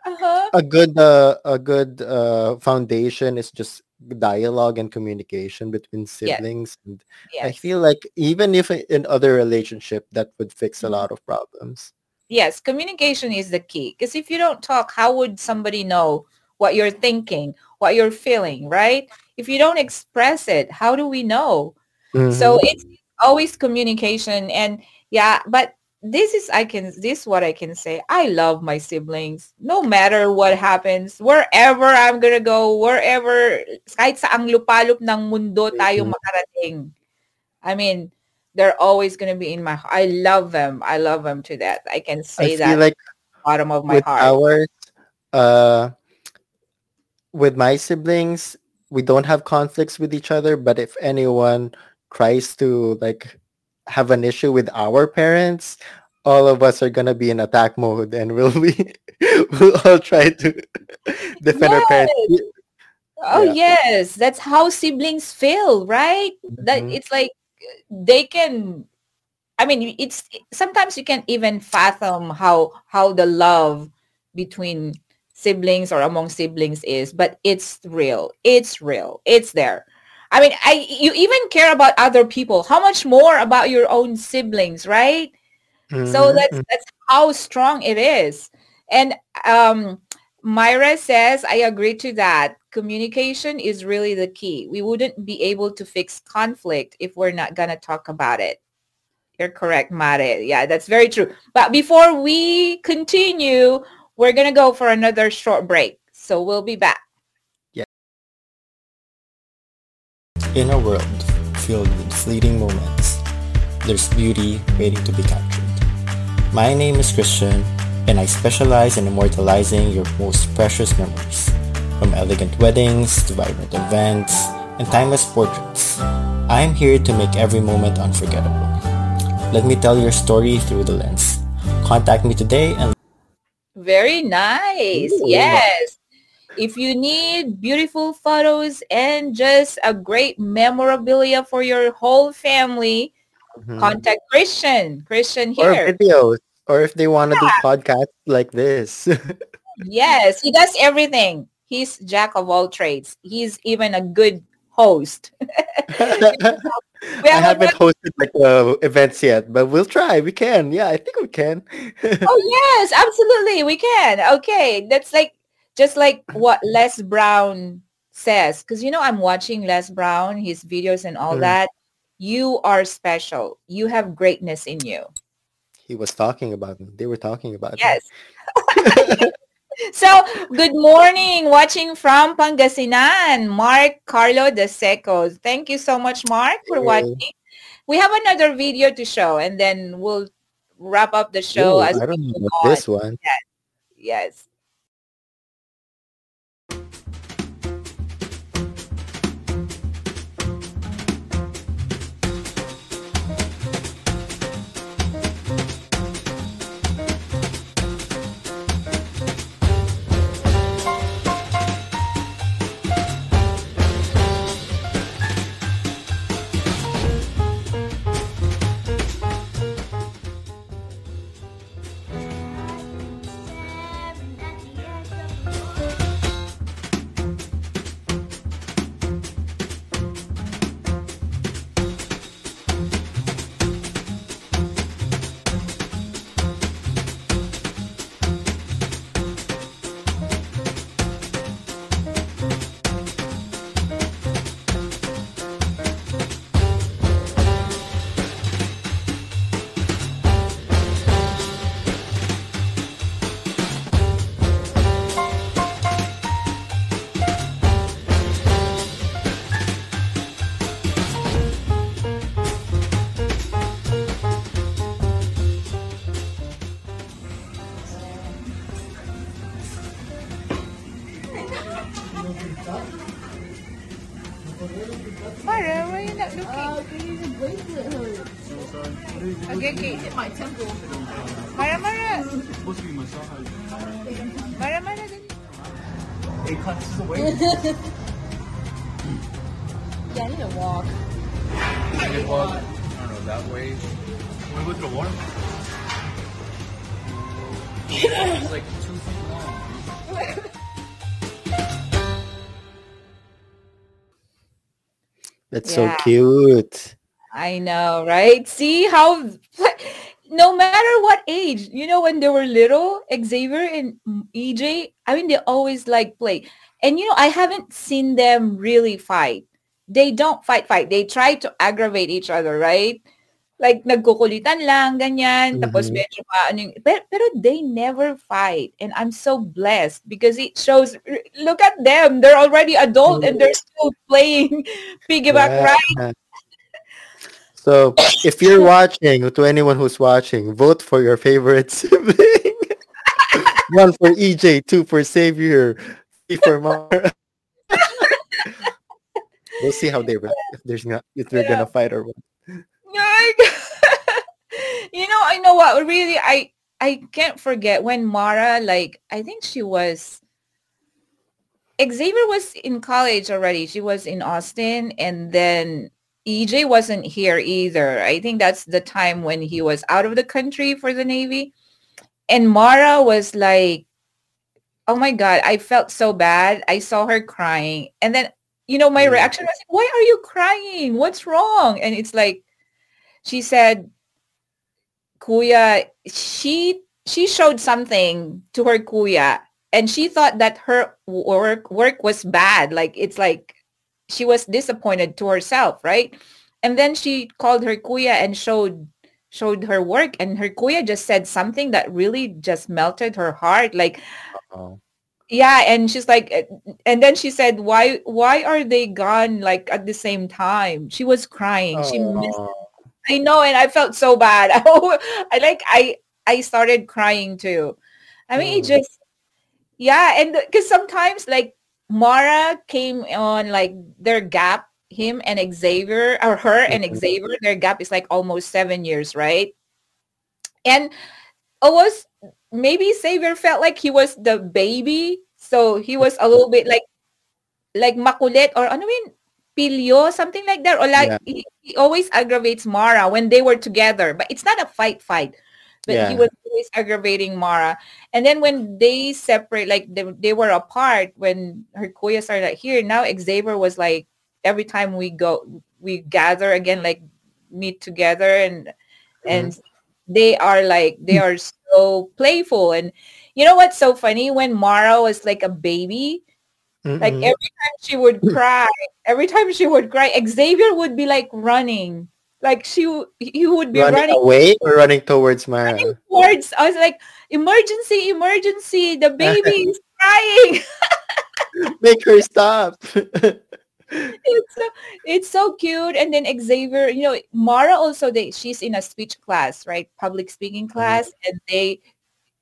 uh-huh. a good uh, a good uh, foundation is just dialogue and communication between Yes, siblings and I feel like even if in other relationship that would fix a Mhm. lot of problems. Yes, communication is the key. Because if you don't talk, how would somebody know what you're thinking, what you're feeling, right? If you don't express it, how do we know? So Mm-hmm. it's always communication. And yeah, but this is, I can, this is what I can say. I love my siblings. No matter what happens, wherever I'm gonna go, wherever, kahit sa ang lupalop ng mundo tayo Mm-hmm. makarating. I mean, they're always to be in my heart. I love them. I love them to death. I can I say feel that like bottom of my with heart. ours, uh, with my siblings, we don't have conflicts with each other. But if anyone tries to like have an issue with our parents, all of us are gonna be in attack mode, and we'll be we'll all try to defend our parents. Oh Yeah. yes, that's how siblings feel, right? That Mhm. it's like they can I mean it's sometimes you can't even fathom how how the love between siblings or among siblings is, but it's real. It's real. It's there. I mean, I you even care about other people. How much more about your own siblings, right? So Mhm, that's mhm. that's how strong it is. And um, Myra says, I agree to that. Communication is really the key. We wouldn't be able to fix conflict if we're not gonna talk about it. You're correct, Mare. Yeah, that's very true. But before we continue, we're gonna go for another short break. So we'll be back. In a world filled with fleeting moments, there's beauty waiting to be captured. My name is Christian, and I specialize in immortalizing your most precious memories. From elegant weddings to vibrant events and timeless portraits, I'm here to make every moment unforgettable. Let me tell your story through the lens. Contact me today and Very nice. Ooh. Yes. If you need beautiful photos and just a great memorabilia for your whole family, contact Christian. Christian here. or videos, or if they want to do podcasts like this. Yes, he does everything. He's jack of all trades. He's even a good host. I have haven't hosted like uh, events yet, but we'll try. We can. Yeah, I think we can. oh yes, absolutely. We can. Okay. That's like just like what Les Brown says. Because you know I'm watching Les Brown, his videos and all Mm. that. You are special. You have greatness in you. he was talking about me. They were talking about. Yes. so good morning, watching from Pangasinan, Mark Carlo De Secos. Thank you so much, Mark, for Hey. watching. We have another video to show and then we'll wrap up the show Ooh, as I don't know this one. Yes. Mara, Yeah. so cute. I know, right? See how no matter what age, you know, when they were little, Xavier and EJ, I mean, they always like play. And you know, I haven't seen them really fight. They don't fight, fight. They try to aggravate each other, right? Like nagkukulitan lang, ganyan. Tapos Mhm. medyo pa, ano yung, pero, pero they never fight. And I'm so blessed because it shows, look at them. They're already adult and they're still playing piggyback Yeah. ride So if you're watching, to anyone who's watching, vote for your favorite sibling. One for EJ, two for Xavier, three for Mara. we'll see how they. If there's not, if they're Yeah. gonna fight or what. You know, I know what really I I can't forget when Mara like I think she was Xavier was in college already. She was in Austin and then EJ wasn't here either. I think that's the time when he was out of the country for the Navy. And Mara was like, oh my God, I felt so bad. I saw her crying. And then, you know, my Mm. reaction was, why are you crying? What's wrong? And it's like, she said, Kuya, she she showed something to her Kuya and she thought that her work work was bad. Like it's like she was disappointed to herself, right? And then she called her Kuya and showed showed her work and her Kuya just said something that really just melted her heart. Like Oh. yeah, and she's like, eh, and then she said, "Why, why are they gone like at the same time?" She was crying. She missed. Oh. I know, and I felt so bad. I like, I, I started crying too. I mean, it Mm. just, yeah, and because sometimes like Mara came on like their gap, him and Xavier, or her and Mhm. Xavier, their gap is like almost seven years, right? And was maybe Xavier felt like he was the baby, so he was a little bit like like makulit or ano yun, pilyo, something like that. Or like Yeah. he, he always aggravates Mara when they were together, but it's not a fight fight. But he was always aggravating Mara. And then when they separate, like they, they were apart when her kuya started here, now Xavier was like, every time we go, we gather again, like meet together and, and mm-hmm. they are like, they hmm. are so playful. And you know what's so funny? When Mara was like a baby, like Mm-mm. every time she would cry, every time she would cry, Xavier would be like running. Like she, he would be running, running away or running towards Mara? towards. I was like, emergency, emergency! The baby is crying. Make her stop. it's so, it's so cute. And then Xavier, you know, Mara also they she's in a speech class, right? Public speaking mm-hmm. class, and they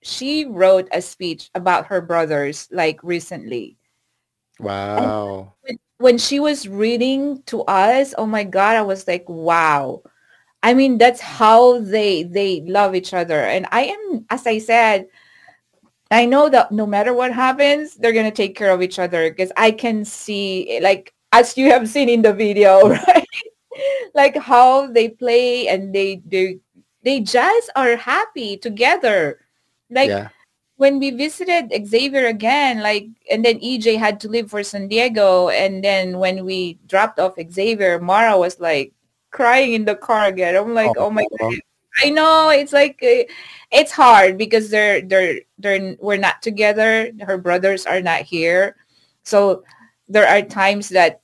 she wrote a speech about her brothers like recently. Wow. when she was reading to us, oh my God, I was like, wow. I mean, that's how they they love each other. And I am, as I said, I know that no matter what happens, they're gonna take care of each other because I can see, like, as you have seen in the video, right? like how they play and they they they just are happy together. Like yeah. When we visited Xavier again, like, and then EJ had to leave for San Diego, and then when we dropped off Xavier, Mara was like crying in the car again. I'm like, oh, my god, I know it's like uh, it's hard because they're they're they're we're not together. Her brothers are not here, so there are times that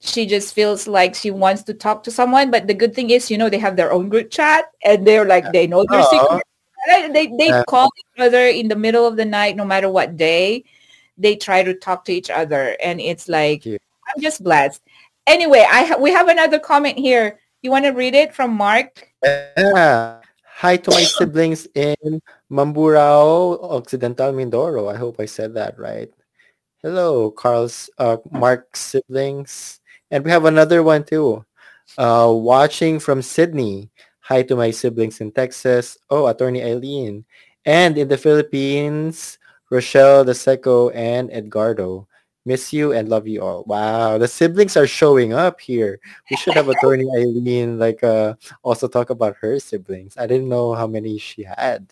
she just feels like she wants to talk to someone. But the good thing is, you know, they have their own group chat, and they're like they know their secret? They they Yeah. call each other in the middle of the night, no matter what day. They try to talk to each other, and it's like. I'm just blessed. Anyway, I ha- we have another comment here. You want to read it from Mark? Yeah. Hi to my siblings in Mamburao, Occidental Mindoro. I hope I said that right. Hello, Carl's uh, Mark's siblings. And we have another one too. Uh, watching from Sydney. Hi to my siblings in Texas. Oh, Attorney Eileen. And in the Philippines, Rochelle, Deseco, and Edgardo. Miss you and love you all. Wow, the siblings are showing up here. We should have Attorney Eileen like uh also talk about her siblings. I didn't know how many she had.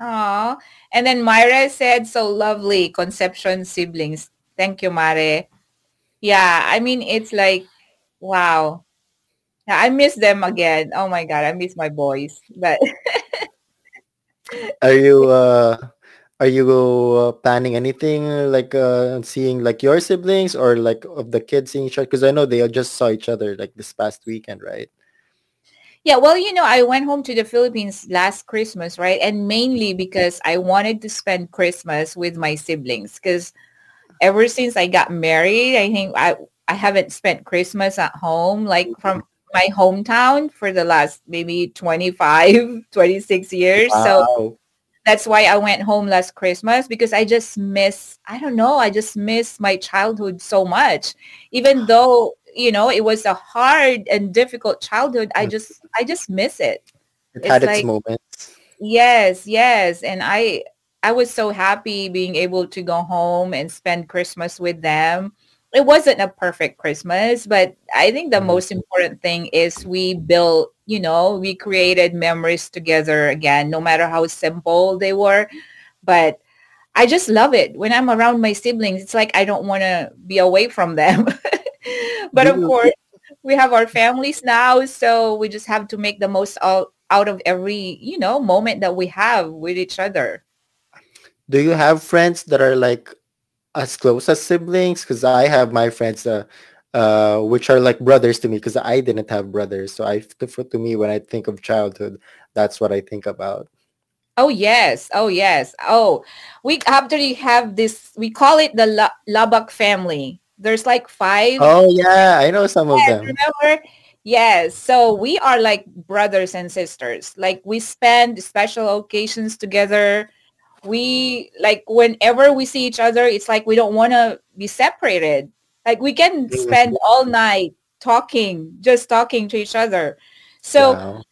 Oh, And then Myra said, so lovely, Concepcion siblings. Thank you, Mare. Yeah, I mean, it's like, wow. I miss them again. Oh my God, I miss my boys. But Are you uh are you uh, planning anything like uh seeing like your siblings or like of the kids seeing each other? Because I know they just saw each other like this past weekend, right? yeah, well, you know, I went home to the Philippines last Christmas, right? And mainly because I wanted to spend Christmas with my siblings because ever since I got married, I think I I haven't spent Christmas at home like from my hometown for the last maybe 25, 26 years. So that's why I went home last Christmas because I just miss, I don't know, I just miss my childhood so much. Even though, you know, it was a hard and difficult childhood, I mm. just, I just miss it. It It's had its like- moments. Yes, yes. And I I was so happy being able to go home and spend Christmas with them. It wasn't a perfect Christmas, but I think the Mhm. most important thing is we built, you know, we created memories together again, no matter how simple they were. But I just love it. When I'm around my siblings, it's like I don't want to be away from them. but of course, we have our families now, so we just have to make the most out, out of every, you know, moment that we have with each other. Do you have friends that are like as close as siblings? Because I have my friends, uh, uh, which are like brothers to me. Because I didn't have brothers, so I to, to me when I think of childhood, that's what I think about. Oh yes, oh yes. Oh, we actually have this. We call it the La- Labak family. There's like five. Oh yeah, I know some of them. remember? Yes. So we are like brothers and sisters. Like we spend special occasions together. We like whenever we see each other, it's like we don't want to be separated. Like we can spend all night talking, just talking to each other. So Wow.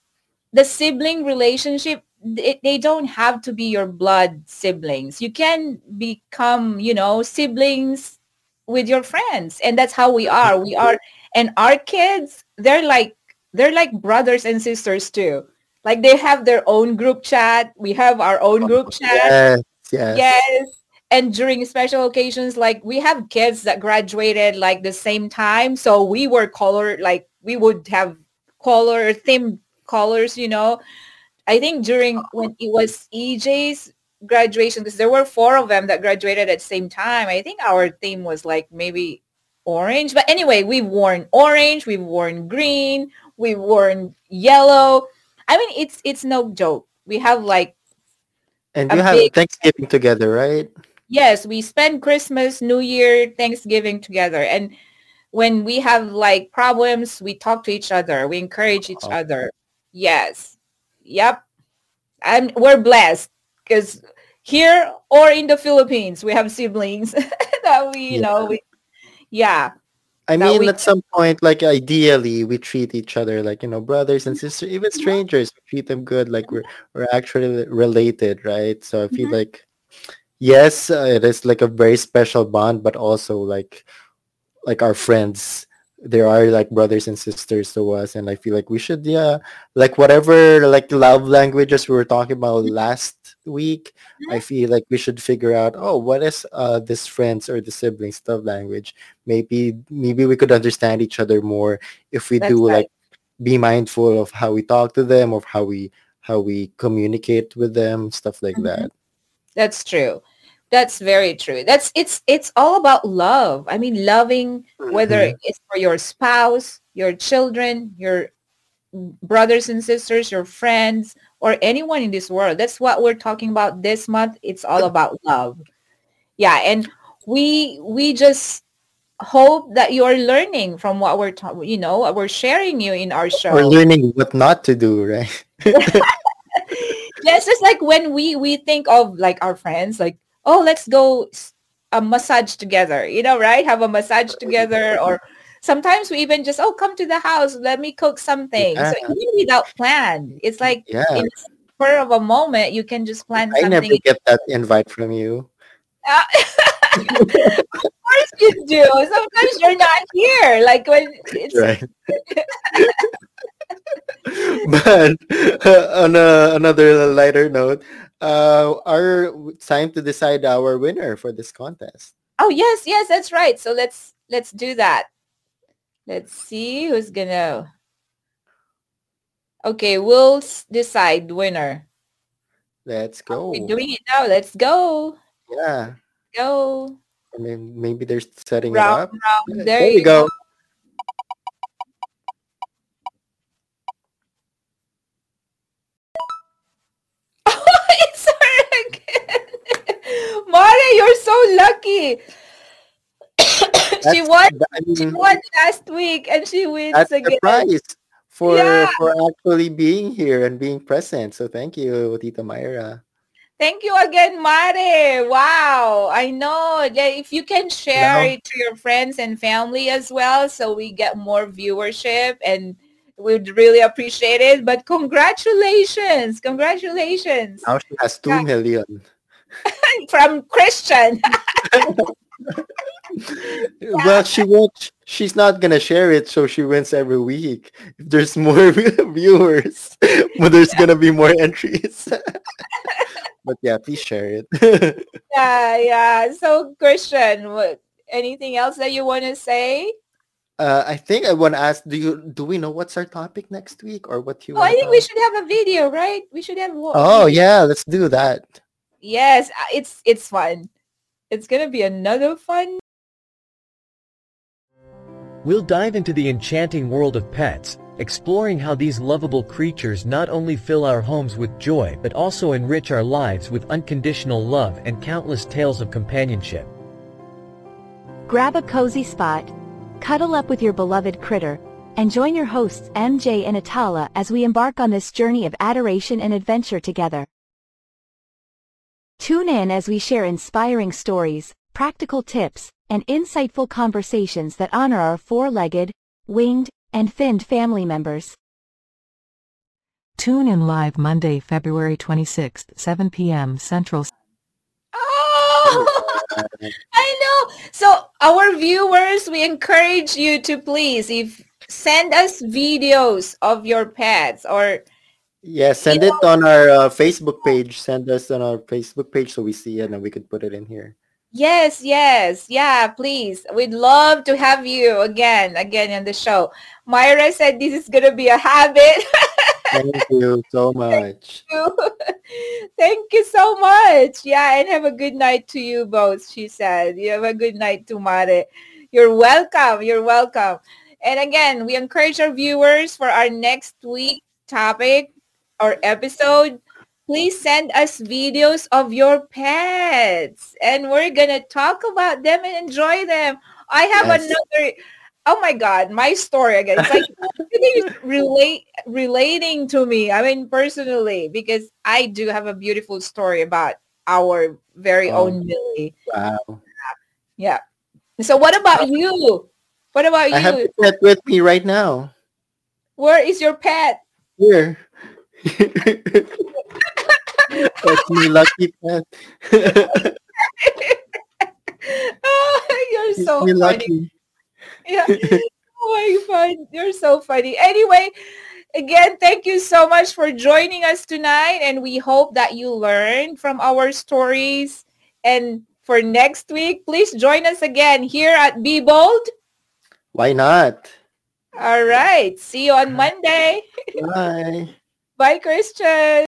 the sibling relationship it, they don't have to be your blood siblings you can become you know siblings with your friends and that's how we are we are and our kids they're like they're like brothers and sisters too like they have their own group chat we have our own oh, group chat Yes, yes. Yes. And during special occasions, like we have kids that graduated like the same time. So we were color, like we would have color theme colors, you know. I think during oh. when it was EJ's graduation, because there were four of them that graduated at the same time. I think our theme was like maybe orange. But anyway, we've worn orange, we've worn green, we've worn yellow. I mean, it's it's no joke. We have like And you have big- Thanksgiving together, right? yes, we spend Christmas, New Year, Thanksgiving together. And when we have like problems, we talk to each other. We encourage each Oh. other. Yes. Yep. And we're blessed because here or in the Philippines, we have siblings that we, you know, we, yeah. I That mean, we at some point, like ideally, we treat each other like you know brothers and sisters, even strangers. We treat them good, like we're we're actually related, right? So I feel Mhm. like, yes, uh, it is like a very special bond, but also like like our friends. There are like brothers and sisters to us, and I feel like we should, yeah, like whatever like love languages we were talking about last week. I feel like we should figure out, oh, what is uh this friends or the siblings love language? maybe maybe we could understand each other more if we That's do right. like be mindful of how we talk to them of how we how we communicate with them stuff like Mhm. that That's true. That's very true. That's it's it's all about love. I mean, loving whether Mhm. it's for your spouse, your children, your brothers and sisters, your friends, or anyone in this world. That's what we're talking about this month. It's all about love. Yeah, and we we just hope that you're learning from what we're ta- you know we're sharing you in our show. we're learning what not to do right it's just like when we we think of like our friends, like oh, let's go a massage together, you know, right? Have a massage together, or sometimes we even just oh, come to the house, let me cook something. So even without plan, it's like yeah in a spur of a moment, you can just plan i never get that invite from you Ah, of course you do. Sometimes you're not here, like when it's right but on a, another lighter note uh our time to decide our winner for this contest Oh yes, yes, that's right. So let's let's do that. Let's see who's gonna. Okay, we'll decide winner. let's go We're doing it now. Let's go. yeah Go. I mean, maybe they're setting it up round. There, we you go. Oh, it's her again. You're so lucky. She won. I She won last week, and she wins that's the again. prize. for Yeah. for actually being here and being present. So thank you, Tita Myra. Thank you again, Mare. Wow. I know. Yeah, If you can share it to your friends and family as well so we get more viewership and we'd really appreciate it. But congratulations. Congratulations Now she has 2 million. From Christian. Well, she won't. She's not gonna share it, so she wins every week. If there's more viewers, well, there's gonna be more entries. but yeah, please share it. yeah, yeah. So Christian, what, anything else that you want to say? uh, I think I want to ask: Do you do we know what's our topic next week, or what you? Oh, I think we should have a video, right? We should have one. Oh yeah, let's do that. Yes, uh, it's it's fun. It's gonna be another fun. We'll dive into the enchanting world of pets, exploring how these lovable creatures not only fill our homes with joy but also enrich our lives with unconditional love and countless tales of companionship. Grab a cozy spot, cuddle up with your beloved critter, and join your hosts MJ and Atala as we embark on this journey of adoration and adventure together. Tune in as we share inspiring stories, practical tips, and insightful conversations that honor our four-legged, winged, and finned family members. Tune in live Monday, February 26th, 7 p.m. Central Oh, I know. So our viewers, we encourage you to please, if send us videos of your pets or Yeah, send it on our uh, Facebook page. Send us on our Facebook page so we see it and we could put it in here. Yes, yes. Yeah, please. We'd love to have you again, again in the show. Myra said this is going to be a habit. Thank you so much. Thank you so much. Yeah, and have a good night to you both, she said. You have a good night to Mare. You're welcome. You're welcome. And again, we encourage our viewers for our next week topic or episode. Please send us videos of your pets and we're going to talk about them and enjoy them. I have Yes. another oh my god my story again it's like relate relating to me i mean personally because i do have a beautiful story about our very Oh. own millie Wow. yeah so what about uh, you what about I have you the pet with me right now. where is your pet Here. That's my lucky pet. oh, you're so funny lucky. yeah. Oh my god, you're so funny. Anyway, again, thank you so much for joining us tonight and we hope that you learned from our stories. And for next week, please join us again here at Be Bold. Why not? All right. See you on Monday. Bye. Bye, Christian.